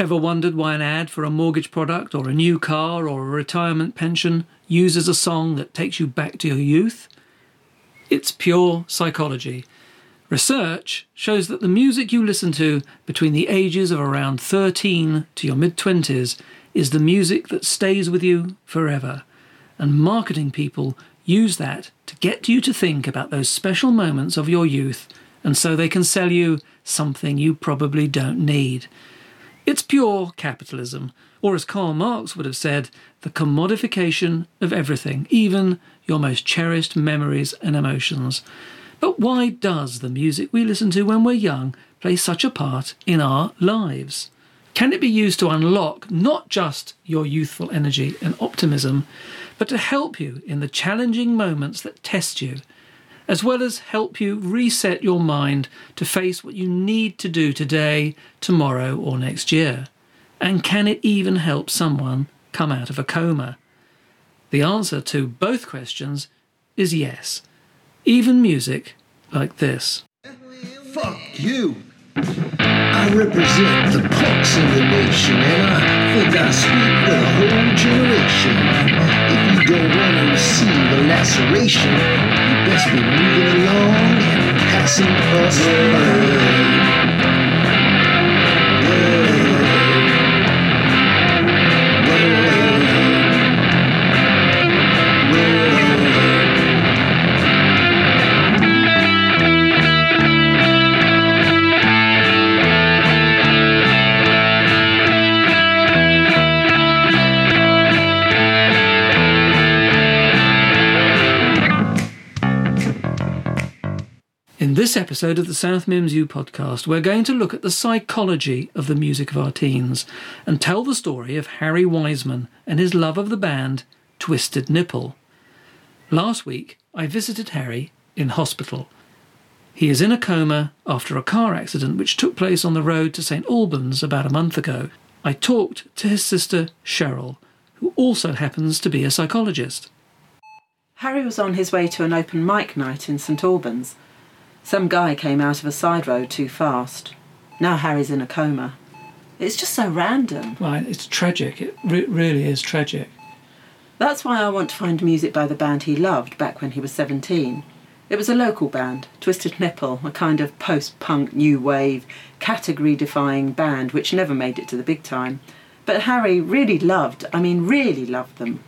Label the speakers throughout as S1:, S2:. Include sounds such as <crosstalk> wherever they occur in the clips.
S1: Ever wondered why an ad for a mortgage product or a new car or a retirement pension uses a song that takes you back to your youth? It's pure psychology. Research shows that the music you listen to between the ages of around 13 to your mid 20s is the music that stays with you forever. And marketing people use that to get you to think about those special moments of your youth, and so they can sell you something you probably don't need. It's pure capitalism, or as Karl Marx would have said, the commodification of everything, even your most cherished memories and emotions. But why does the music we listen to when we're young play such a part in our lives? Can it be used to unlock not just your youthful energy and optimism, but to help you in the challenging moments that test you, as well as help you reset your mind to face what you need to do today, tomorrow, or next year? And can it even help someone come out of a coma? The answer to both questions is yes. Even music like this.
S2: Fuck you. I represent the punks in the nation, and I think I speak for the whole generation. If don't want to receive a laceration, you best be moving along and passing us by.
S1: This episode of the South Mimms U podcast, we're going to look at the psychology of the music of our teens and tell the story of Harry Wiseman and his love of the band Twisted Nipple. Last week, I visited Harry in hospital. He is in a coma after a car accident which took place on the road to St Albans about a month ago. I talked to his sister Cheryl, who also happens to be a psychologist.
S3: Harry was on his way to an open mic night in St Albans. Some guy came out of a side road too fast. Now Harry's in a coma. It's just so random.
S1: Right, it's tragic. It re- really is tragic.
S3: That's why I want to find music by the band he loved back when he was 17. It was a local band, Twisted Nipple, a kind of post punk, new wave, category defying band which never made it to the big time. But Harry really loved, I mean, really loved them.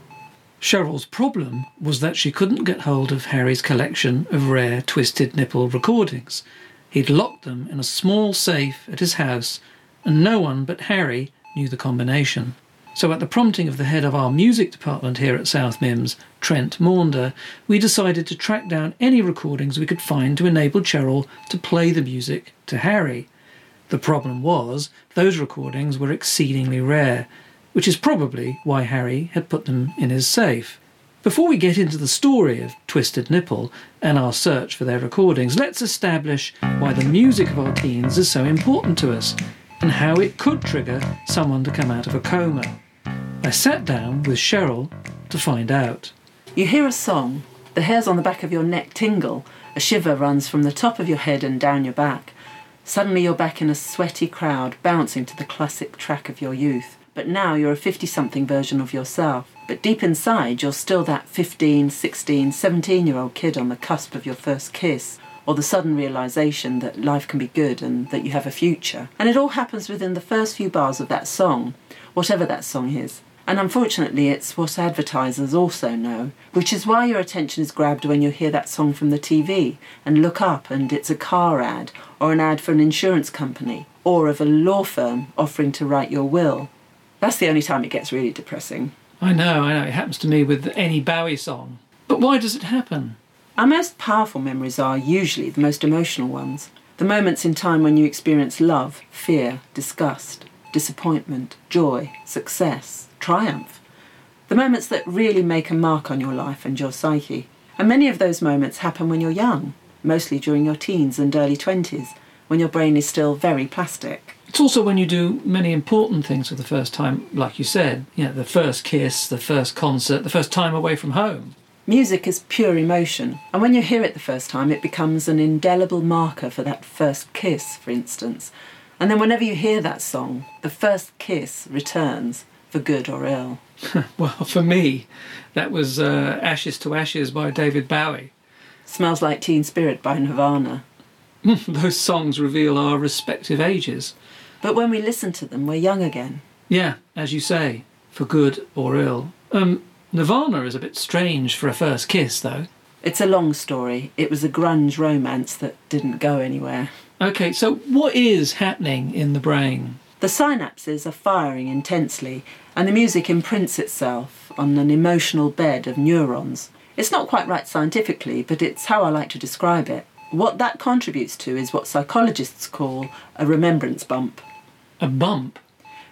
S1: Cheryl's problem was that she couldn't get hold of Harry's collection of rare Twisted Nipple recordings. He'd locked them in a small safe at his house, and no one but Harry knew the combination. So, at the prompting of the head of our music department here at South Mimms, Trent Maunder, we decided to track down any recordings we could find to enable Cheryl to play the music to Harry. The problem was, those recordings were exceedingly rare, which is probably why Harry had put them in his safe. Before we get into the story of Twisted Nipple and our search for their recordings, let's establish why the music of our teens is so important to us and how it could trigger someone to come out of a coma. I sat down with Cheryl to find out.
S3: You hear a song, the hairs on the back of your neck tingle, a shiver runs from the top of your head and down your back. Suddenly you're back in a sweaty crowd, bouncing to the classic track of your youth. But now you're a 50 something version of yourself. But deep inside, you're still that 15, 16, 17 year old kid on the cusp of your first kiss, or the sudden realization that life can be good and that you have a future. And it all happens within the first few bars of that song, whatever that song is. And unfortunately, it's what advertisers also know, which is why your attention is grabbed when you hear that song from the TV and look up and it's a car ad or an ad for an insurance company or of a law firm offering to write your will. That's the only time it gets really depressing.
S1: I know, I know, it happens to me with any Bowie song. But why does it happen?
S3: Our most powerful memories are usually the most emotional ones. The moments in time when you experience love, fear, disgust, disappointment, joy, success, triumph. The moments that really make a mark on your life and your psyche. And many of those moments happen when you're young, mostly during your teens and early 20s, when your brain is still very plastic.
S1: It's also when you do many important things for the first time, like you said, you know, the first kiss, the first concert, the first time away from home.
S3: Music is pure emotion, and when you hear it the first time, it becomes an indelible marker for that first kiss, for instance. And then whenever you hear that song, the first kiss returns for good or ill. <laughs>
S1: Well, for me, that was uh, Ashes to Ashes by David Bowie.
S3: Smells Like Teen Spirit by Nirvana. <laughs>
S1: Those songs reveal our respective ages.
S3: But when we listen to them, we're young again.
S1: Yeah, as you say, for good or ill. Um, Nirvana is a bit strange for a first kiss, though.
S3: It's a long story. It was a grunge romance that didn't go anywhere.
S1: Okay, so what is happening in the brain?
S3: The synapses are firing intensely, and the music imprints itself on an emotional bed of neurons. It's not quite right scientifically, but it's how I like to describe it. What that contributes to is what psychologists call a remembrance bump.
S1: A bump?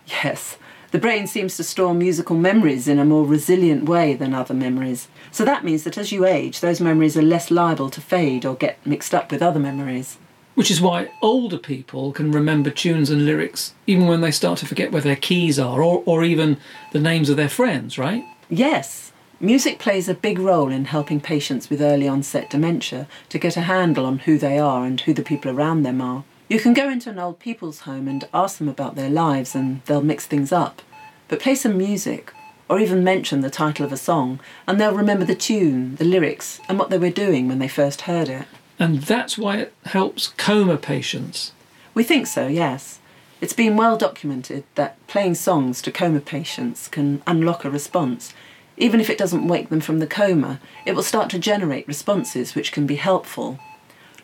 S3: Yes, the brain seems to store musical memories in a more resilient way than other memories. So that means that as you age, those memories are less liable to fade or get mixed up with other memories.
S1: Which is why older people can remember tunes and lyrics even when they start to forget where their keys are or, or even the names of their friends, right?
S3: Yes, music plays a big role in helping patients with early onset dementia to get a handle on who they are and who the people around them are. You can go into an old people's home and ask them about their lives and they'll mix things up. But play some music or even mention the title of a song and they'll remember the tune, the lyrics, and what they were doing when they first heard it.
S1: And that's why it helps coma patients.
S3: We think so, yes. It's been well documented that playing songs to coma patients can unlock a response. Even if it doesn't wake them from the coma, it will start to generate responses which can be helpful.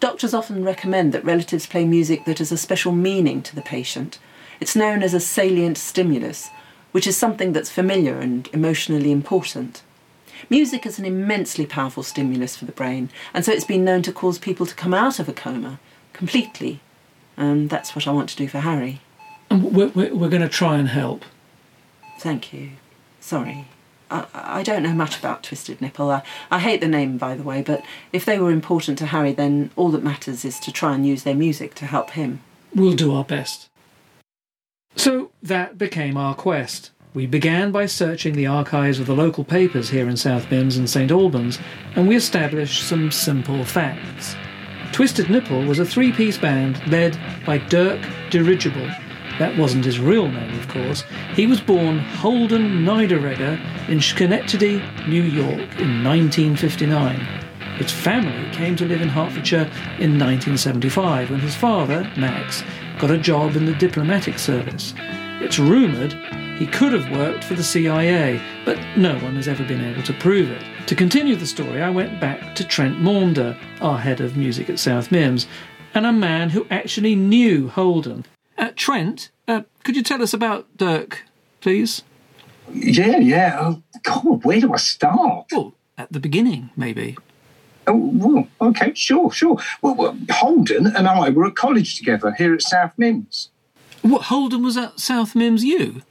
S3: Doctors often recommend that relatives play music that has a special meaning to the patient. It's known as a salient stimulus, which is something that's familiar and emotionally important. Music is an immensely powerful stimulus for the brain, and so it's been known to cause people to come out of a coma completely. And that's what I want to do for Harry.
S1: And we're, we're, we're going to try and help.
S3: Thank you. Sorry. I, don't know much about Twisted Nipple. I, I hate the name, by the way, but if they were important to Harry, then all that matters is to try and use their music to help him.
S1: We'll do our best. So that became our quest. We began by searching the archives of the local papers here in South Mimms and St Albans, and we established some simple facts. Twisted Nipple was a three piece band led by Dirk Dirigible. That wasn't his real name, of course. He was born Holden Niederegger in Schenectady, New York in 1959. His family came to live in Hertfordshire in 1975 when his father, Max, got a job in the diplomatic service. It's rumoured he could have worked for the CIA, but no one has ever been able to prove it. To continue the story, I went back to Trent Maunder, our head of music at South Mimms, and a man who actually knew Holden. Uh, Trent, uh, could you tell us about Dirk, please?
S4: Yeah, yeah. Oh, God, where do I start?
S1: Well, at the beginning, maybe.
S4: Oh, well, okay, sure, sure. Well, well, Holden and I were at college together here at South Mimms.
S1: What, Holden was at South Mimms U?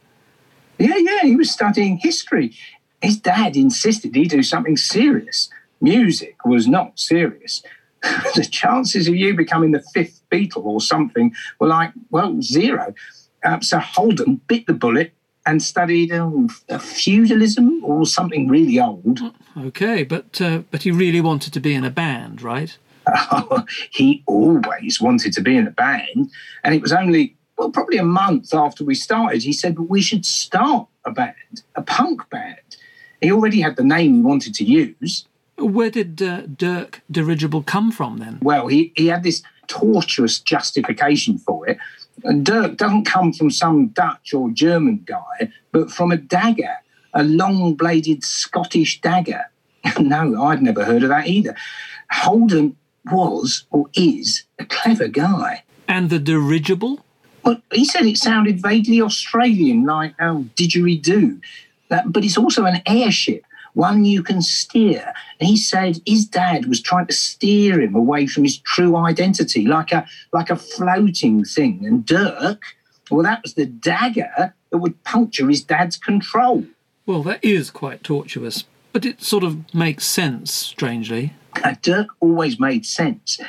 S4: Yeah, yeah, he was studying history. His dad insisted he do something serious. Music was not serious. The chances of you becoming the fifth Beatle or something were like, well, zero. Uh, so Holden bit the bullet and studied um, feudalism or something really old.
S1: Okay, but uh, but he really wanted to be in a band, right? <laughs>
S4: he always wanted to be in a band, and it was only well, probably a month after we started, he said, "But we should start a band, a punk band." He already had the name he wanted to use.
S1: Where did uh, Dirk Dirigible come from then?
S4: Well, he, he had this tortuous justification for it. And Dirk doesn't come from some Dutch or German guy, but from a dagger, a long bladed Scottish dagger. <laughs> no, I'd never heard of that either. Holden was or is a clever guy.
S1: And the dirigible?
S4: Well, he said it sounded vaguely Australian, like oh, didgeridoo. That, but it's also an airship, one you can steer. And he said his dad was trying to steer him away from his true identity, like a like a floating thing. And Dirk, well, that was the dagger that would puncture his dad's control.
S1: Well, that is quite tortuous, but it sort of makes sense, strangely.
S4: Uh, Dirk always made sense.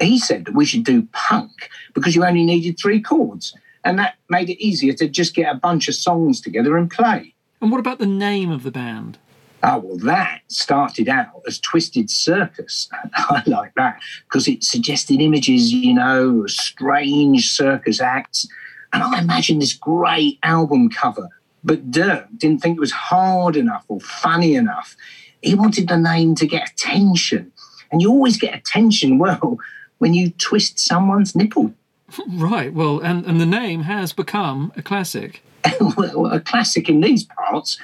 S4: He said that we should do punk because you only needed three chords, and that made it easier to just get a bunch of songs together and play.
S1: And what about the name of the band?
S4: Oh, well, that started out as Twisted Circus. <laughs> I like that because it suggested images, you know, strange circus acts. And I imagined this great album cover. But Dirk didn't think it was hard enough or funny enough. He wanted the name to get attention. And you always get attention, <laughs> well, when you twist someone's nipple. <laughs>
S1: Right, well, and, and the name has become a classic.
S4: well, a classic in these parts.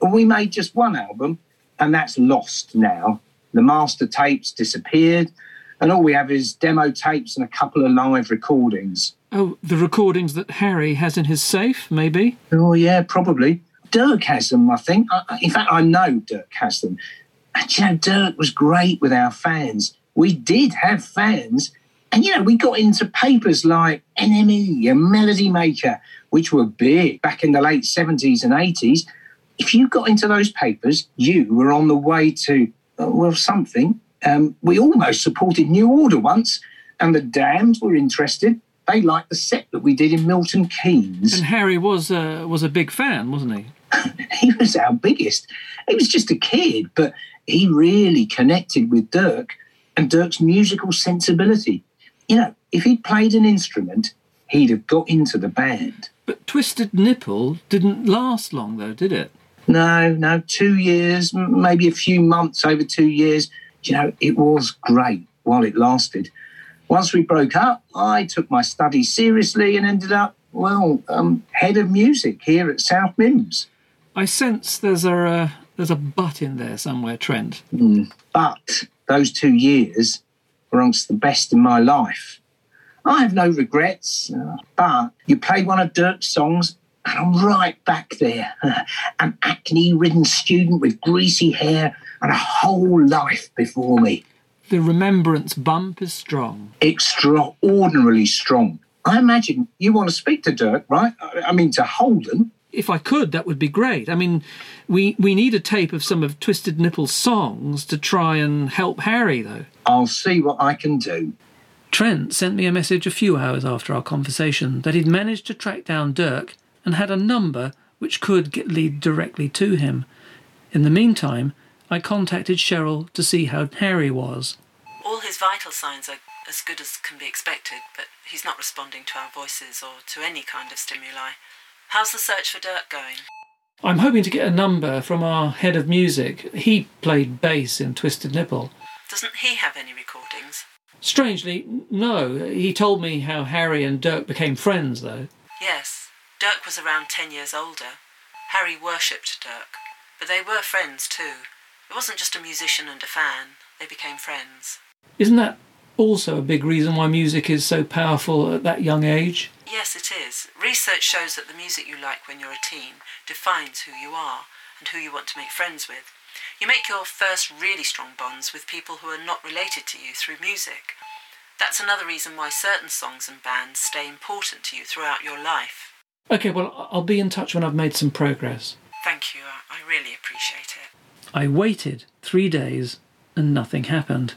S4: We made just one album, and that's lost now. The master tapes disappeared, and all we have is demo tapes and a couple of live recordings.
S1: Oh, the recordings that Harry has in his safe, maybe?
S4: Oh, yeah, probably. Dirk has them, I think. I, in fact, I know Dirk has them. And you know, Dirk was great with our fans. We did have fans. And you know, we got into papers like NME and Melody Maker, which were big back in the late 70s and 80s. If you got into those papers, you were on the way to, uh, well, something. Um, we almost supported New Order once, and the Damned were interested. They liked the set that we did in Milton Keynes.
S1: And Harry was uh, was a big fan, wasn't he? <laughs>
S4: he was our biggest. He was just a kid, but he really connected with Dirk and Dirk's musical sensibility. You know, if he'd played an instrument, he'd have got into the band.
S1: But Twisted Nipple didn't last long, though, did it?
S4: No, no, two years, maybe a few months over two years. You know, it was great while it lasted. Once we broke up, I took my studies seriously and ended up, well, um, head of music here at South Mimms.
S1: I sense there's a uh, there's a but in there somewhere, Trent.
S4: Mm. But those two years were amongst the best in my life. I have no regrets, uh, but you played one of Dirk's songs, and I'm right back there. Uh, an acne ridden student with greasy hair and a whole life before me.
S1: The remembrance bump is strong.
S4: Extraordinarily strong. I imagine you want to speak to Dirk, right? I mean, to Holden
S1: if I could, that would be great. I mean, we we need a tape of some of Twisted Nipple's songs to try and help Harry, though.
S4: I'll see what I can do.
S1: Trent sent me a message a few hours after our conversation that he'd managed to track down Dirk and had a number which could get lead directly to him. In the meantime, I contacted Cheryl to see how Harry was.
S3: All his vital signs are as good as can be expected, but he's not responding to our voices or to any kind of stimuli. How's the search for Dirk going?
S1: I'm hoping to get a number from our head of music. He played bass in Twisted Nipple.
S3: Doesn't he have any recordings?
S1: Strangely, no. He told me how Harry and Dirk became friends, though.
S3: Yes. Dirk was around ten years older. Harry worshipped Dirk. But they were friends, too. It wasn't just a musician and a fan. They became friends.
S1: Isn't that also a big reason why music is so powerful at that young age?
S3: Yes, it is. Research shows that the music you like when you're a teen defines who you are and who you want to make friends with. You make your first really strong bonds with people who are not related to you through music. That's another reason why certain songs and bands stay important to you throughout your life.
S1: Okay, well, I'll be in touch when I've made some progress.
S3: Thank you. I really appreciate it.
S1: I waited three days and nothing happened.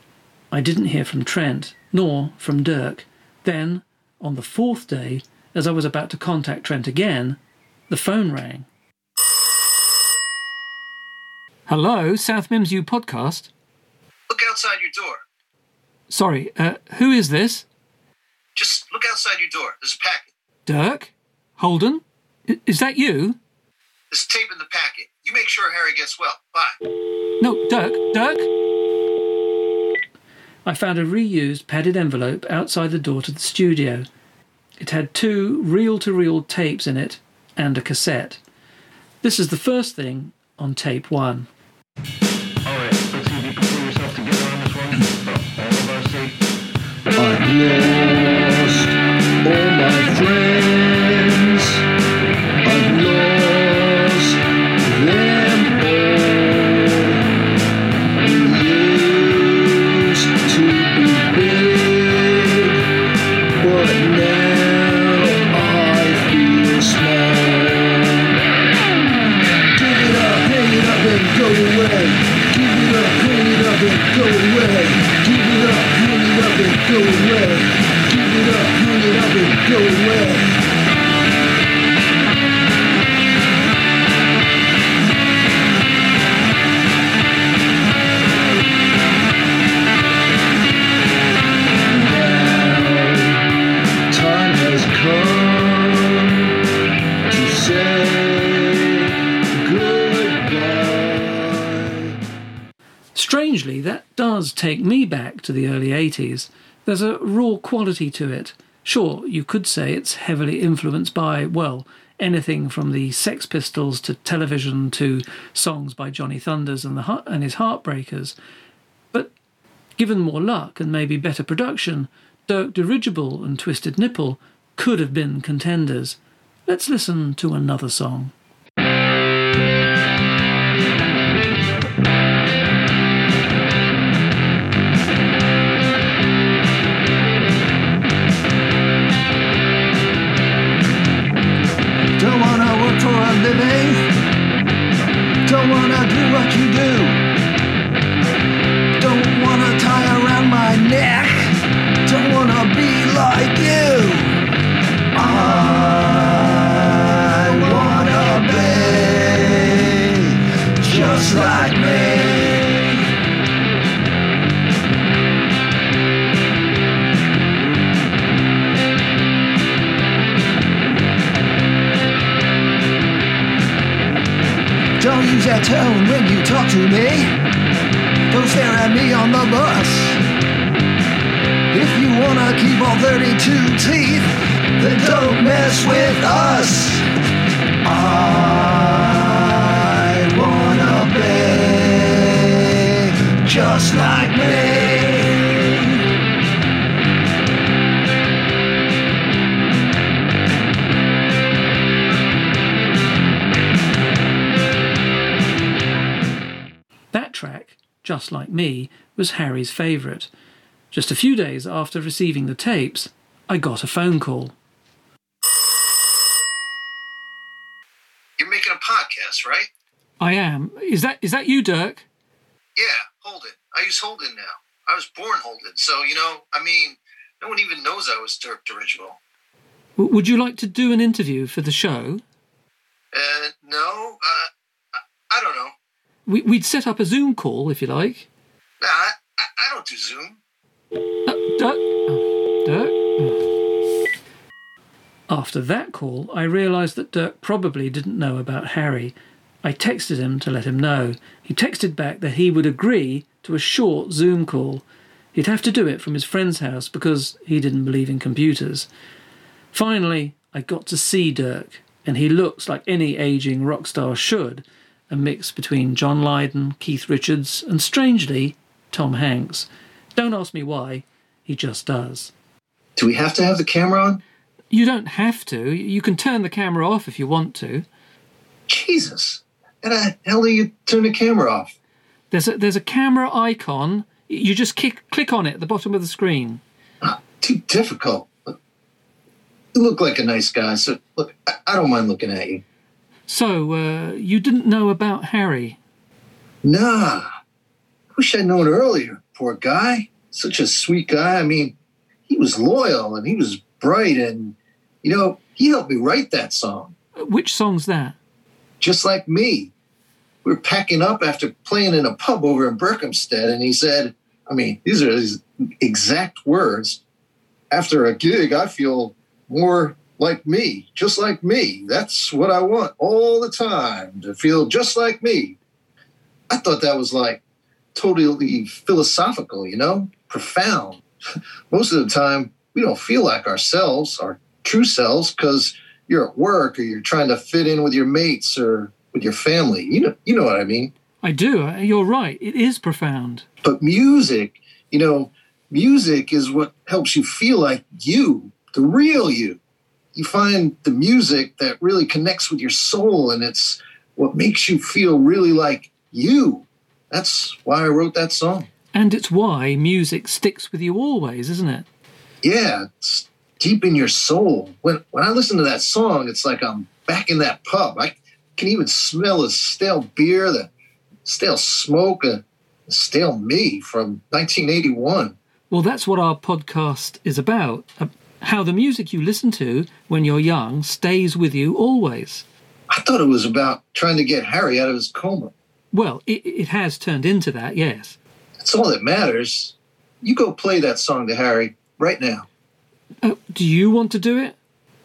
S1: I didn't hear from Trent, nor from Dirk. Then, on the fourth day, as I was about to contact Trent again, the phone rang. Hello, South Mimms U podcast.
S5: Look outside your door.
S1: Sorry, uh, who is this?
S5: Just look outside your door. There's a packet.
S1: Dirk? Holden? Is that you?
S5: There's tape in the packet. You make sure Harry gets well. Bye.
S1: No, Dirk, Dirk? I found a reused padded envelope outside the door to the studio. It had two reel to reel tapes in it and a cassette. This is the first thing on tape one. Take me back to the early 80s. There's a raw quality to it. Sure, you could say it's heavily influenced by, well, anything from the Sex Pistols to television to songs by Johnny Thunders and, the, and his Heartbreakers. But given more luck and maybe better production, Dirk Dirigible and Twisted Nipple could have been contenders. Let's listen to another song.
S2: Use that tone when you talk to me. Don't stare at me on the bus. If you wanna keep all 32 teeth, then don't mess with us. I wanna be just like me.
S1: Just Like Me, was Harry's favourite. Just a few days after receiving the tapes, I got a phone call.
S5: You're making a podcast, right?
S1: I am. Is that is that you, Dirk?
S5: Yeah, Holden. I use Holden now. I was born Holden, so you know, I mean, no one even knows I was Dirk Dirigible.
S1: W- would you like to do an interview for the show?
S5: Uh, no, uh, I, I don't know.
S1: We, we'd set up a Zoom call if you like.
S5: Nah, I, I, don't do Zoom.
S1: Uh, Dirk. oh, Dirk. After that call, I realised that Dirk probably didn't know about Harry. I texted him to let him know. He texted back that he would agree to a short Zoom call. He'd have to do it from his friend's house because he didn't believe in computers. Finally, I got to see Dirk, and he looks like any aging rock star should a mix between John Lydon, Keith Richards, and strangely, Tom Hanks. Don't ask me why, he just does.
S5: Do we have to have the camera on?
S1: You don't have to. You can turn the camera off if you want to.
S5: Jesus. How the hell do you turn the camera off?
S1: There's a, there's a camera icon. You just kick, click on it at the bottom of the screen.
S5: Ah, too difficult. You look like a nice guy, so look, I, I don't mind looking at you.
S1: So, uh, you didn't know about Harry?
S5: Nah. Wish I'd known earlier. Poor guy. Such a sweet guy. I mean, he was loyal and he was bright and, you know, he helped me write that song.
S1: Which song's that?
S5: Just like me. We were packing up after playing in a pub over in Berkhamsted, and he said, I mean, these are his exact words. After a gig, I feel more like me, just like me. That's what I want all the time to feel just like me. I thought that was like totally philosophical, you know, profound. <laughs> Most of the time, we don't feel like ourselves, our true selves, because you're at work or you're trying to fit in with your mates or with your family. You know, you know what I mean.
S1: I do. You're right. It is profound.
S5: But music, you know, music is what helps you feel like you, the real you. You find the music that really connects with your soul, and it's what makes you feel really like you. That's why I wrote that song.
S1: And it's why music sticks with you always, isn't it?
S5: Yeah, it's deep in your soul. When when I listen to that song, it's like I'm back in that pub. I can even smell the stale beer, the stale smoke, uh, the stale me from 1981.
S1: Well, that's what our podcast is about. How the music you listen to when you're young stays with you always.
S5: I thought it was about trying to get Harry out of his coma.
S1: Well, it, it has turned into that, yes.
S5: That's all that matters. You go play that song to Harry right now.
S1: Uh, do you want to do it?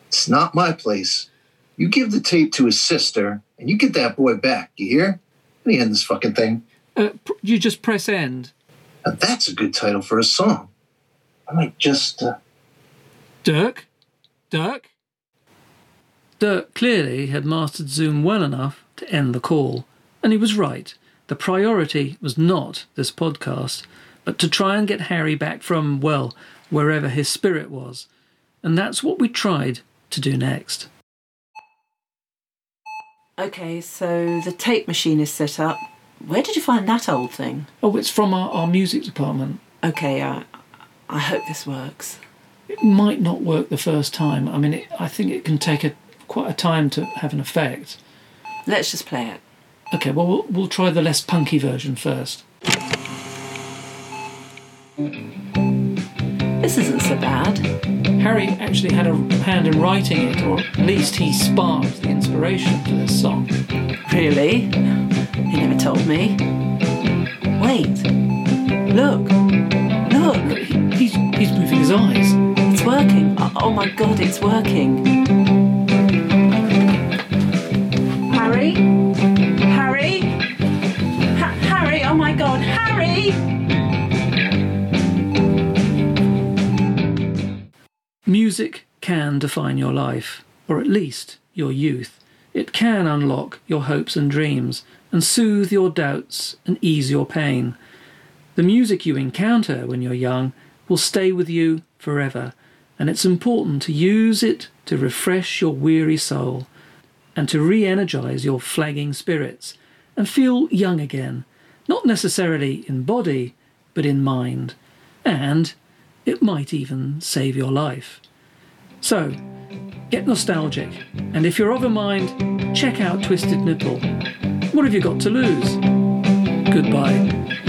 S5: It's not my place. You give the tape to his sister, and you get that boy back. You hear? Let me end this fucking thing.
S1: Uh, pr- you just press end.
S5: Now that's a good title for a song. I might just. Uh,
S1: Dirk? Dirk? Dirk clearly had mastered Zoom well enough to end the call, and he was right. The priority was not this podcast, but to try and get Harry back from, well, wherever his spirit was. And that's what we tried to do next.
S3: Okay, so the tape machine is set up. Where did you find that old thing?
S1: Oh, it's from our, our music department.
S3: Okay, uh, I hope this works.
S1: It might not work the first time. I mean, it, I think it can take a, quite a time to have an effect.
S3: Let's just play it.
S1: Okay, well, we'll, we'll try the less punky version first.
S3: This isn't so bad.
S1: Harry actually had a hand in writing it, or at least he sparked the inspiration for this song.
S3: Really? He never told me. Wait. Look. Look.
S1: He- He's, moving his eyes.
S3: It's working. Oh, oh my god, it's working. Harry? Harry? Ha- Harry, oh my god, Harry!
S1: Music can define your life, or at least your youth. It can unlock your hopes and dreams, and soothe your doubts and ease your pain. The music you encounter when you're young will stay with you forever, and it's important to use it to refresh your weary soul and to re energize your flagging spirits and feel young again, not necessarily in body, but in mind. And it might even save your life. So, get nostalgic, and if you're of a mind, check out Twisted Nipple. What have you got to lose? Goodbye.